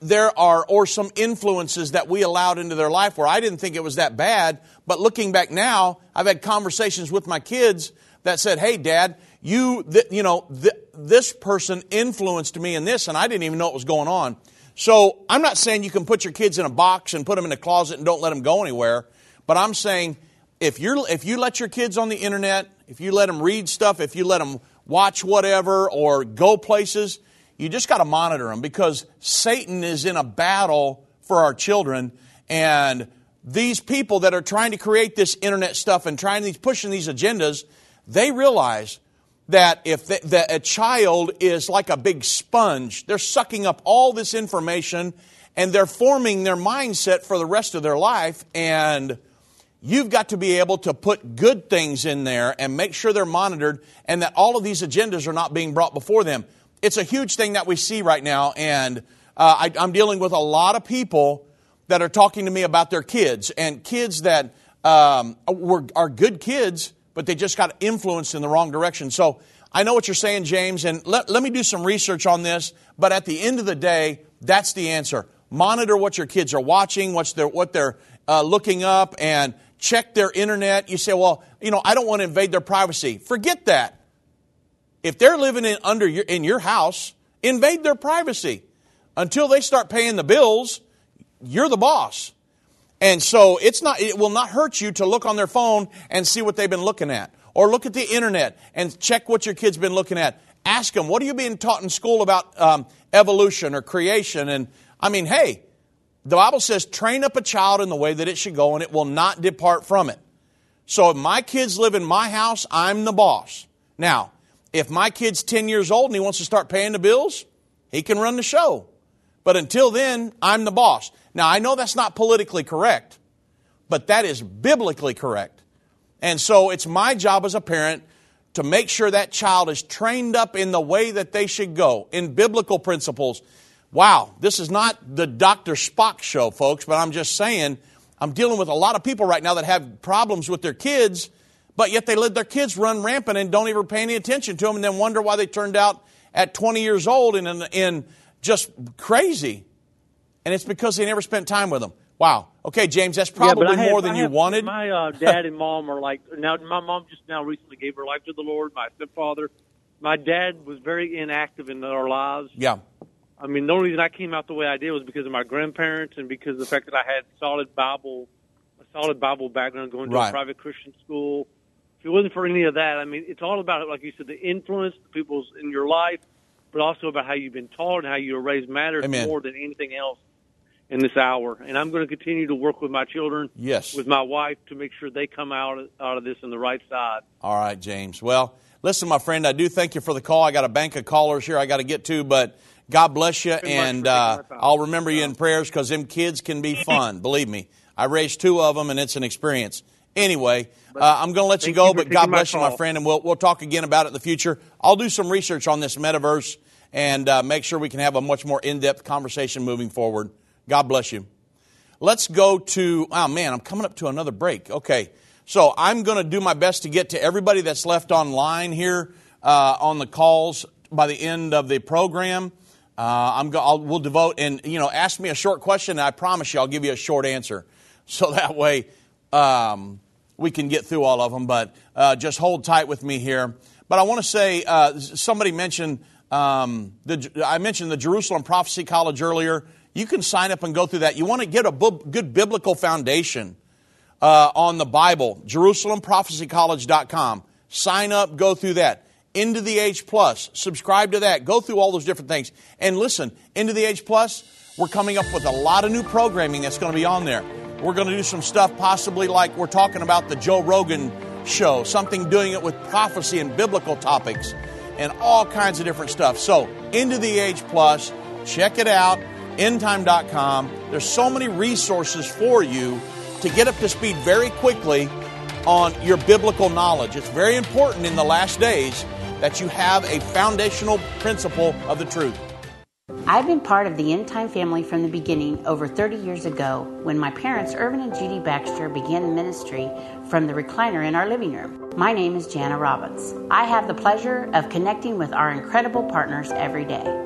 there are, or some influences that we allowed into their life where I didn't think it was that bad. But looking back now, I've had conversations with my kids that said, "Hey, Dad, you, th- you know, th- this person influenced me in this, and I didn't even know what was going on." So I'm not saying you can put your kids in a box and put them in a closet and don't let them go anywhere. But I'm saying if you're if you let your kids on the internet, if you let them read stuff, if you let them watch whatever or go places, you just got to monitor them because Satan is in a battle for our children. And these people that are trying to create this internet stuff and trying these pushing these agendas, they realize that if that a child is like a big sponge, they're sucking up all this information and they're forming their mindset for the rest of their life. And You've got to be able to put good things in there and make sure they're monitored and that all of these agendas are not being brought before them. It's a huge thing that we see right now, and uh, I, I'm dealing with a lot of people that are talking to me about their kids and kids that um, were, are good kids, but they just got influenced in the wrong direction. So I know what you're saying, James, and let, let me do some research on this, but at the end of the day, that's the answer. Monitor what your kids are watching, what's their, what they're uh, looking up, and check their internet. You say, well, you know, I don't want to invade their privacy. Forget that. If they're living in under your, in your house Invade their privacy. Until they start paying the bills, you're the boss. And so it's not, it will not hurt you to look on their phone and see what they've been looking at. Or look at the internet and check what your kid's been looking at. Ask them, what are you being taught in school about um, evolution or creation? And I mean, hey, the Bible says, train up a child in the way that it should go and it will not depart from it. So if my kids live in my house, I'm the boss. Now, if my kid's 10 years old and he wants to start paying the bills, he can run the show. But until then, I'm the boss. Now, I know that's not politically correct, but that is biblically correct. And so it's my job as a parent to make sure that child is trained up in the way that they should go, in biblical principles. Wow, this is not the Dr. Spock show, folks, but I'm just saying, I'm dealing with a lot of people right now that have problems with their kids, but yet they let their kids run rampant and don't even pay any attention to them and then wonder why they turned out at 20 years old and in, in just crazy. And it's because they never spent time with them. Wow. Okay, James, that's probably yeah, more than you wanted. My uh, dad and mom are like now. My mom just now recently gave her life to the Lord. My stepfather, my dad was very inactive in our lives. Yeah. I mean, the only reason I came out the way I did was because of my grandparents and because of the fact that I had solid Bible, a solid Bible background, going to Right. a private Christian school. If it wasn't for any of that, I mean, it's all about, like you said, the influence, the people's in your life, but also about how you've been taught and how you were raised matters Amen. more than anything else in this hour. And I'm going to continue to work with my children, Yes. with my wife, to make sure they come out out of this on the right side. All right, James. Well, listen, my friend, I do thank you for the call. I got a bank of callers here I got to get to, but God bless you, and uh. I'll remember you in prayers because them kids can be fun. Believe me, I raised two of them, and it's an experience. Anyway, uh, I'm going to let you go, you but God my bless you, my friend, and we'll we'll talk again about it in the future. I'll do some research on this metaverse and uh, make sure we can have a much more in-depth conversation moving forward. God bless you. Let's go to, oh man, I'm coming up to another break. Okay. So I'm going to do my best to get to everybody that's left online here uh, on the calls by the end of the program. Uh, I'm go- I'll, we'll devote, and you know, ask me a short question, and I promise you I'll give you a short answer. So that way um, we can get through all of them, but uh, just hold tight with me here. But I want to say, uh, somebody mentioned, um, the, I mentioned the Jerusalem Prophecy College earlier. You can sign up and go through that. You want to get a bu- good biblical foundation uh, on the Bible, JerusalemProphecyCollege.com. Sign up, go through that. Into the Age Plus, subscribe to that. Go through all those different things. And listen, Into the Age Plus, we're coming up with a lot of new programming that's going to be on there. We're going to do some stuff possibly like we're talking about the Joe Rogan show, something doing it with prophecy and biblical topics and all kinds of different stuff. So, Into the Age Plus, check it out, endtime.com. There's so many resources for you to get up to speed very quickly on your biblical knowledge. It's very important in the last days that you have a foundational principle of the truth. I've been part of the End Time family from the beginning over 30 years ago when my parents, Irvin and Judy Baxter, began ministry from the recliner in our living room. My name is Jana Robbins. I have the pleasure of connecting with our incredible partners every day.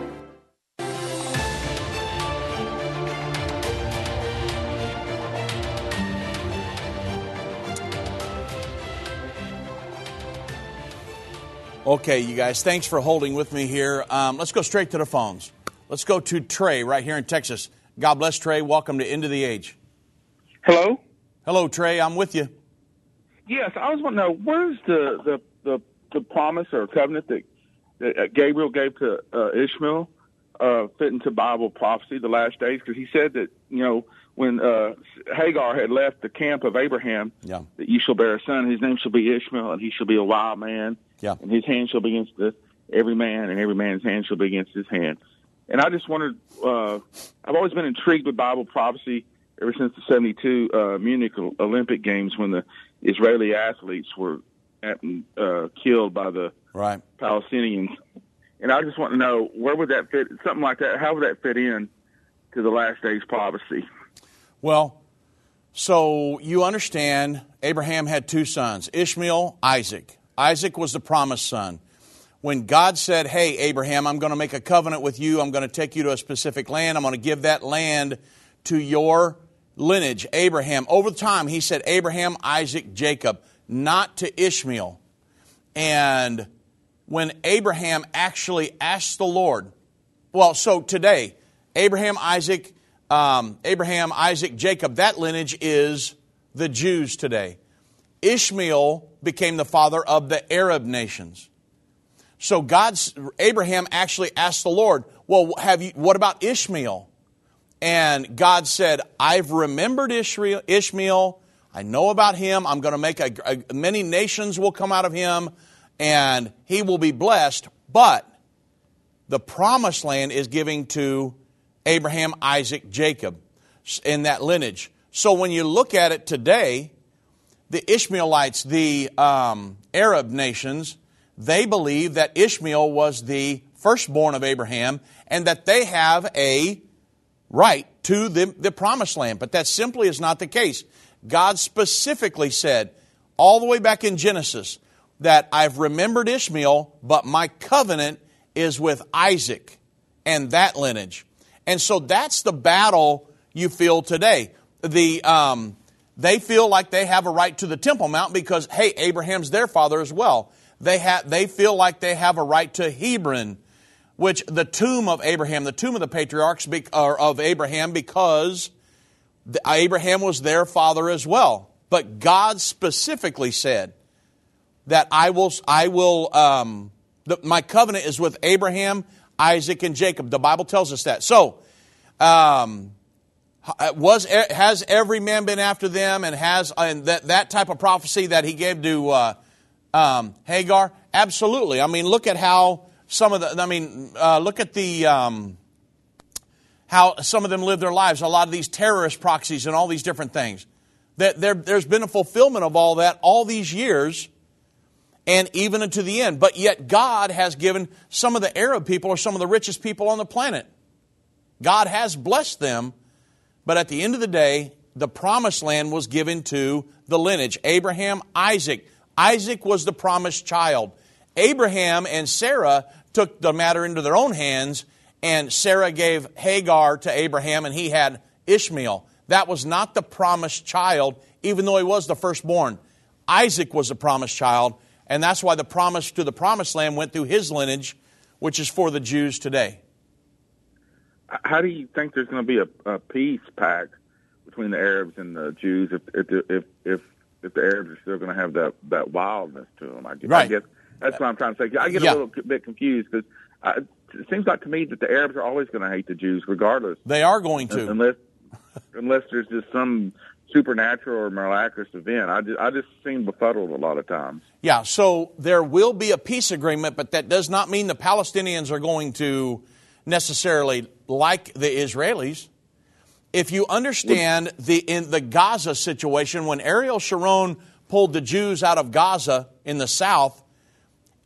Okay, you guys, thanks for holding with me here. Um, let's go straight to the phones. Let's go to Trey right here in Texas. God bless Trey. Welcome to End of the Age. Hello. Hello, Trey. I'm with you. Yes, I was wondering where's the the the, the promise or covenant that, that uh, Gabriel gave to uh, Ishmael uh, fit into Bible prophecy, the last days? Because he said that you know when uh, Hagar had left the camp of Abraham, Yeah. that you shall bear a son. His name shall be Ishmael, and he shall be a wild man. Yeah. And his hand shall be against the every man, and every man's hand shall be against his hand. And I just wondered, uh, I've always been intrigued with Bible prophecy ever since the 72 uh, Munich Olympic Games when the Israeli athletes were at, uh, killed by the right. Palestinians. And I just want to know where would that fit, something like that, how would that fit in to the last days prophecy? Well, so you understand Abraham had two sons, Ishmael, Isaac. Isaac was the promised son. When God said, Hey, Abraham, I'm going to make a covenant with you, I'm going to take you to a specific land, I'm going to give that land to your lineage, Abraham. Over time, he said Abraham, Isaac, Jacob, not to Ishmael. And when Abraham actually asked the Lord, well, so today, Abraham, Isaac, um, Abraham, Isaac, Jacob, that lineage is the Jews today. Ishmael became the father of the Arab nations. So God's Abraham actually asked the Lord, "Well, have you what about Ishmael?" And God said, "I've remembered Ishmael. Ishmael. I know about him. I'm going to make a, a many nations will come out of him, and he will be blessed. But the promised land is giving to Abraham, Isaac, Jacob in that lineage. So when you look at it today, the Ishmaelites, the um, Arab nations, they believe that Ishmael was the firstborn of Abraham and that they have a right to the, the promised land. But that simply is not the case. God specifically said, all the way back in Genesis, that I've remembered Ishmael, but my covenant is with Isaac and that lineage. And so that's the battle you feel today. The, um, they feel like they have a right to the Temple Mount because, hey, Abraham's their father as well. They, ha- they feel like they have a right to Hebron, which the tomb of Abraham, the tomb of the patriarchs be- of Abraham, because Abraham was their father as well. But God specifically said that I will, I will, um, the, my covenant is with Abraham, Isaac, and Jacob. The Bible tells us that. So, um, was has every man been after them, and has and that that type of prophecy that he gave to uh, um, Hagar? Absolutely. I mean, look at how some of the. I mean, uh, look at the. Um, how some of them live their lives, a lot of these terrorist proxies and all these different things. That there, there's been a fulfillment of all that all these years and even unto the end. But yet, God has given some of the Arab people are some of the richest people on the planet. God has blessed them, but at the end of the day, the promised land was given to the lineage Abraham, Isaac. Isaac was the promised child. Abraham and Sarah took the matter into their own hands and Sarah gave Hagar to Abraham, and he had Ishmael. That was not the promised child, even though he was the firstborn. Isaac was the promised child, and that's why the promise to the promised land went through his lineage, which is for the Jews today. How do you think there's going to be a, a peace pact between the Arabs and the Jews if if if if, if the Arabs are still going to have that that wildness to them? I guess, right. I guess that's what I'm trying to say. I get yeah. a little bit confused because it seems like to me that the Arabs are always going to hate the Jews, regardless. They are going to, unless unless there's just some supernatural or miraculous event. I just, I just seem befuddled a lot of times. Yeah, so there will be a peace agreement, but that does not mean the Palestinians are going to necessarily like the Israelis. If you understand the in the Gaza situation, when Ariel Sharon pulled the Jews out of Gaza in the south,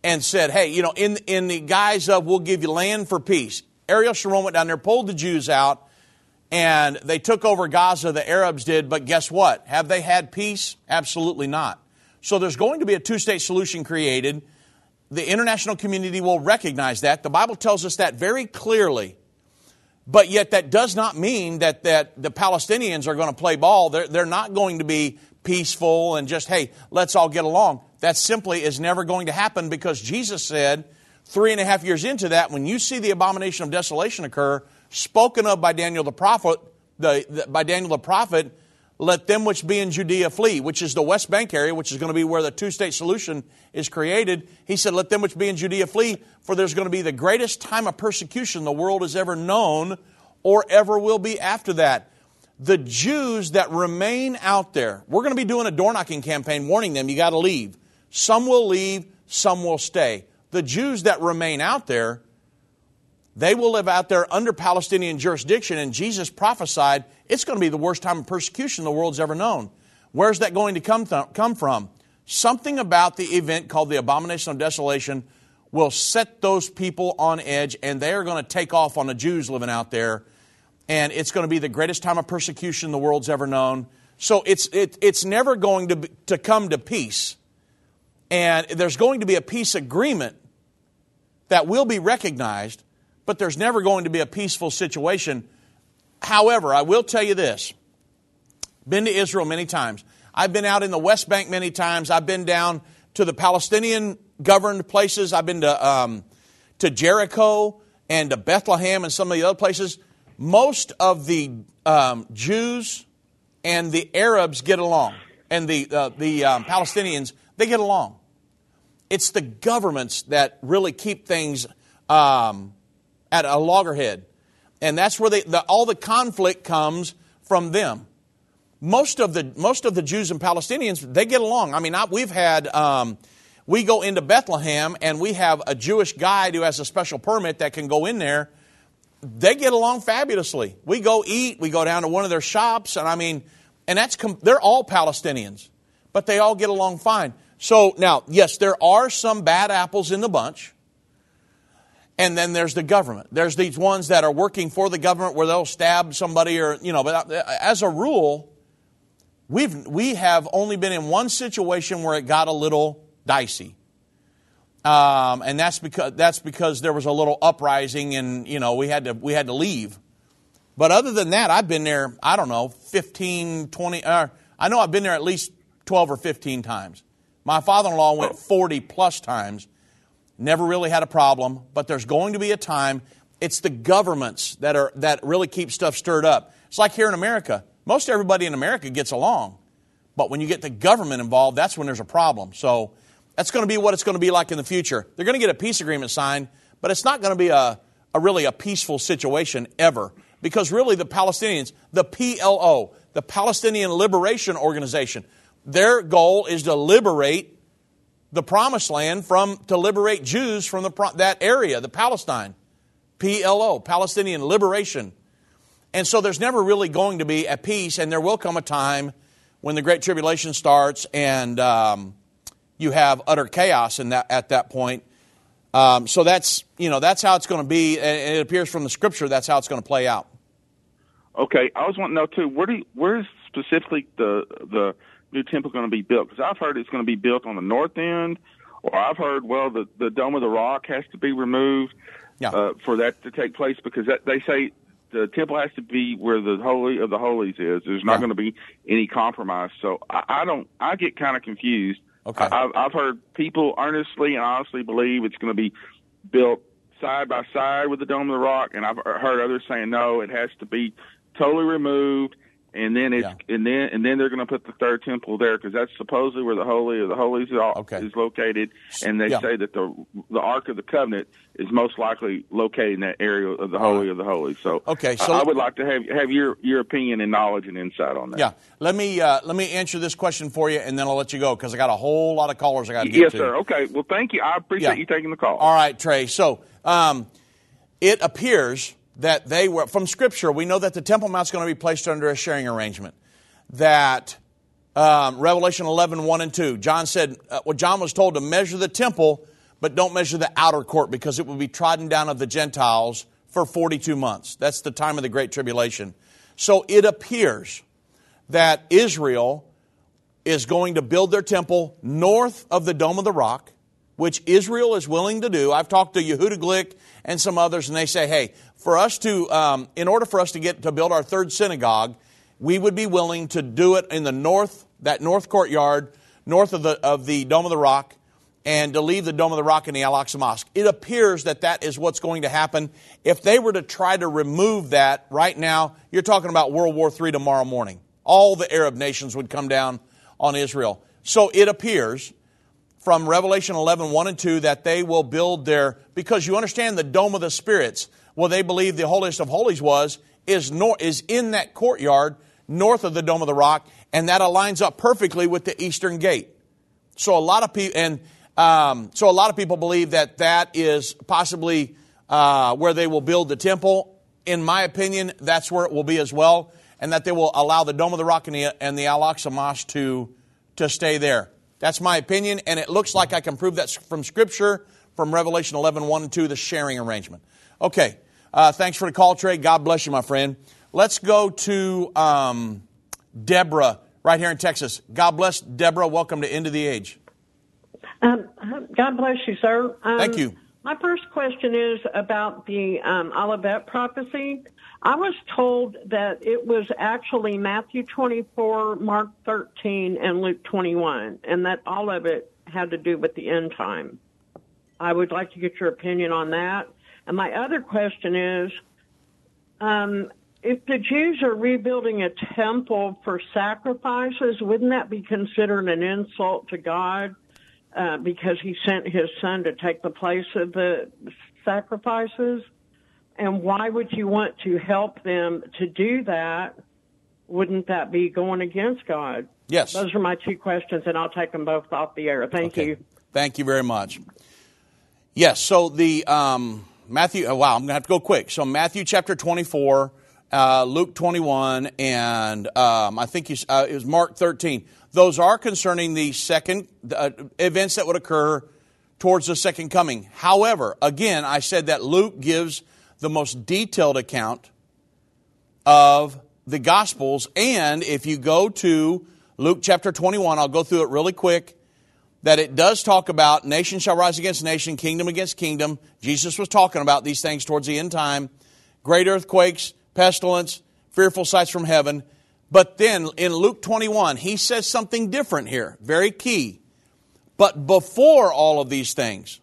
and said, hey, you know, in, in the guise of we'll give you land for peace. Ariel Sharon went down there, pulled the Jews out, and they took over Gaza, the Arabs did, but guess what? Have they had peace? Absolutely not. So there's going to be a two state solution created. The international community will recognize that. The Bible tells us that very clearly. But yet, that does not mean that, that the Palestinians are going to play ball. They're, they're not going to be peaceful and just, hey, let's all get along. That simply is never going to happen because Jesus said, three and a half years into that, when you see the abomination of desolation occur, spoken of by Daniel the prophet, the, the, by Daniel the prophet, let them which be in Judea flee, which is the West Bank area, which is going to be where the two state solution is created. He said, Let them which be in Judea flee, for there's going to be the greatest time of persecution the world has ever known or ever will be after that. The Jews that remain out there, we're going to be doing a door knocking campaign warning them, you got to leave. Some will leave, some will stay. The Jews that remain out there, they will live out there under Palestinian jurisdiction, and Jesus prophesied it's going to be the worst time of persecution the world's ever known. Where's that going to come, th- come from? Something about the event called the Abomination of Desolation will set those people on edge, and they are going to take off on the Jews living out there, and it's going to be the greatest time of persecution the world's ever known. So it's, it, it's never going to, be, to come to peace. And there's going to be a peace agreement that will be recognized, but there's never going to be a peaceful situation. However, I will tell you this been to Israel many times. I've been out in the West Bank many times. I've been down to the Palestinian governed places. I've been to, um, to Jericho and to Bethlehem and some of the other places. Most of the um, Jews and the Arabs get along, and the, uh, the um, Palestinians, they get along. It's the governments that really keep things um, at a loggerhead. And that's where they, the, all the conflict comes from them. Most of the, most of the Jews and Palestinians, they get along. I mean, I, we've had, um, we go into Bethlehem and we have a Jewish guide who has a special permit that can go in there. They get along fabulously. We go eat, we go down to one of their shops, and I mean, and that's, they're all Palestinians, but they all get along fine. So now, yes, there are some bad apples in the bunch. And then there's the government. There's these ones that are working for the government where they'll stab somebody or, you know, but as a rule, we've, we have only been in one situation where it got a little dicey. Um, and that's because, that's because there was a little uprising and, you know, we had to, we had to leave. But other than that, I've been there, I don't know, 15, 20, uh, I know I've been there at least 12 or 15 times. My father in law went 40 plus times never really had a problem, but there's going to be a time. It's the governments that are that really keep stuff stirred up. It's like here in America. Most everybody in America gets along, but when you get the government involved, that's when there's a problem. So that's going to be what it's going to be like in the future. They're going to get a peace agreement signed, but it's not going to be a, a really a peaceful situation ever because really the Palestinians, the PLO, the Palestinian Liberation Organization, their goal is to liberate the promised land from to liberate Jews from the, that area, the Palestine. PLO, Palestinian Liberation. And so there's never really going to be a peace, and there will come a time when the Great Tribulation starts and um, you have utter chaos in that, at that point. Um, so that's, you know, that's how it's going to be, and it appears from the Scripture that's how it's going to play out. Okay, I was wanting to know too. Where do you, where's specifically the the new temple going to be built? Because I've heard it's going to be built on the north end, or I've heard well the the dome of the rock has to be removed yeah. uh, for that to take place because that, they say the temple has to be where the holy of the holies is. There's not yeah. going to be any compromise. So I, I don't. I get kind of confused. Okay. I, I've heard people earnestly and honestly believe it's going to be built side by side with the dome of the rock, and I've heard others saying no, it has to be totally removed and then it's yeah. and then and then they're going to put the third temple there because that's supposedly where the holy of the holies okay. is located, and they yeah. say that the the ark of the covenant is most likely located in that area of the holy right. of the holies. So okay, so I, I, would like to have have your your opinion and knowledge and insight on that. Yeah, let me uh, let me answer this question for you, and then I'll let you go because I got a whole lot of callers I got to get yes, to. Yes, sir. Okay, well, thank you. I appreciate yeah. you taking the call. All right, Trey. So um, it appears that they were from Scripture. We know that the Temple Mount is going to be placed under a sharing arrangement that um, Revelation 11, 1 and 2, John said, uh, well, John was told to measure the temple, but don't measure the outer court because it will be trodden down of the Gentiles for 42 months. That's the time of the Great Tribulation. So it appears that Israel is going to build their temple north of the Dome of the Rock, which Israel is willing to do. I've talked to Yehuda Glick and some others, and they say, hey, for us to, um, in order for us to get to build our third synagogue, we would be willing to do it in the north, that north courtyard, north of the, of the Dome of the Rock, and to leave the Dome of the Rock in the Al Aqsa Mosque. It appears that that is what's going to happen. If they were to try to remove that right now, you're talking about World War III tomorrow morning. All the Arab nations would come down on Israel. So it appears from Revelation 11, 1 and 2, that they will build their, because you understand the Dome of the Spirits, well, they believe the holiest of holies was, is, nor, is in that courtyard north of the Dome of the Rock, and that aligns up perfectly with the Eastern Gate. So a lot of people, and um, so a lot of people believe that that is possibly uh, where they will build the temple. In my opinion, that's where it will be as well, and that they will allow the Dome of the Rock and the, and the Al Aqsa Mosque to, to stay there. That's my opinion, and it looks like I can prove that from Scripture, from Revelation 11 1 and 2, the sharing arrangement. Okay, uh, thanks for the call, Trey. God bless you, my friend. Let's go to um, Deborah right here in Texas. God bless Deborah. Welcome to End of the Age. Um, God bless you, sir. Um, Thank you. My first question is about the um, Olivet prophecy. I was told that it was actually Matthew 24, Mark 13, and Luke 21, and that all of it had to do with the end time. I would like to get your opinion on that. And my other question is um, if the Jews are rebuilding a temple for sacrifices, wouldn't that be considered an insult to God uh, because he sent his son to take the place of the sacrifices? And why would you want to help them to do that? Wouldn't that be going against God? Yes. Those are my two questions, and I'll take them both off the air. Thank Okay. you. Thank you very much. Yes, so the um, Matthew, oh, wow, I'm going to have to go quick. So Matthew chapter 24, uh, Luke 21, and um, I think uh, it was Mark 13. Those are concerning the second uh, events that would occur towards the second coming. However, again, I said that Luke gives the most detailed account of the Gospels. And if you go to Luke chapter 21, I'll go through it really quick, that it does talk about nation shall rise against nation, kingdom against kingdom. Jesus was talking about these things towards the end time great earthquakes, pestilence, fearful sights from heaven. But then in Luke 21, he says something different here, very key. But before all of these things,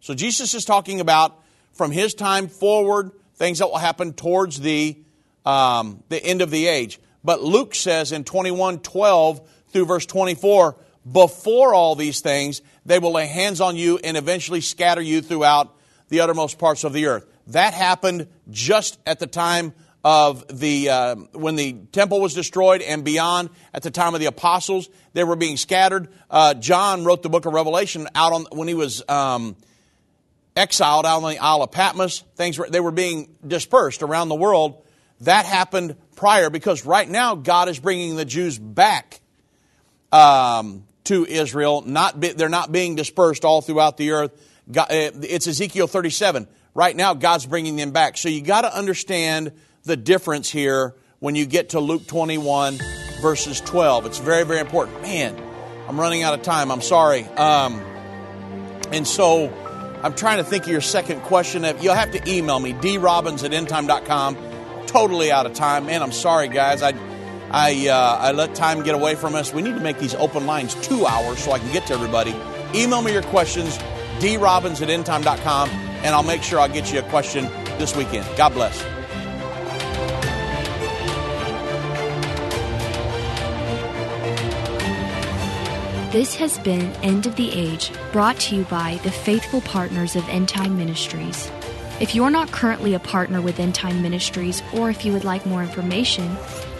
so Jesus is talking about from his time forward, things that will happen towards the, um, the end of the age. But Luke says in 21 12 through verse 24, before all these things, they will lay hands on you and eventually scatter you throughout the uttermost parts of the earth. That happened just at the time of the uh, when the temple was destroyed and beyond. At the time of the apostles, they were being scattered. Uh, John wrote the book of Revelation out on when he was. Um, exiled out on the Isle of Patmos. Things were, they were being dispersed around the world. That happened prior because right now God is bringing the Jews back um, to Israel. Not be, they're not being dispersed all throughout the earth. God, uh, it's Ezekiel 37. Right now God's bringing them back. So you got to understand the difference here when you get to Luke 21 verses 12. It's very very important. Man, I'm running out of time. I'm sorry. Um, and so I'm trying to think of your second question. You'll have to email me, drobbins at endtime.com. Totally out of time. Man, I'm sorry, guys. I, I, uh, I let time get away from us. We need to make these open lines two hours so I can get to everybody. Email me your questions, drobbins at endtime.com, and I'll make sure I'll get you a question this weekend. God bless. This has been End of the Age, brought to you by the faithful partners of End Time Ministries. If you're not currently a partner with End Time Ministries, or if you would like more information,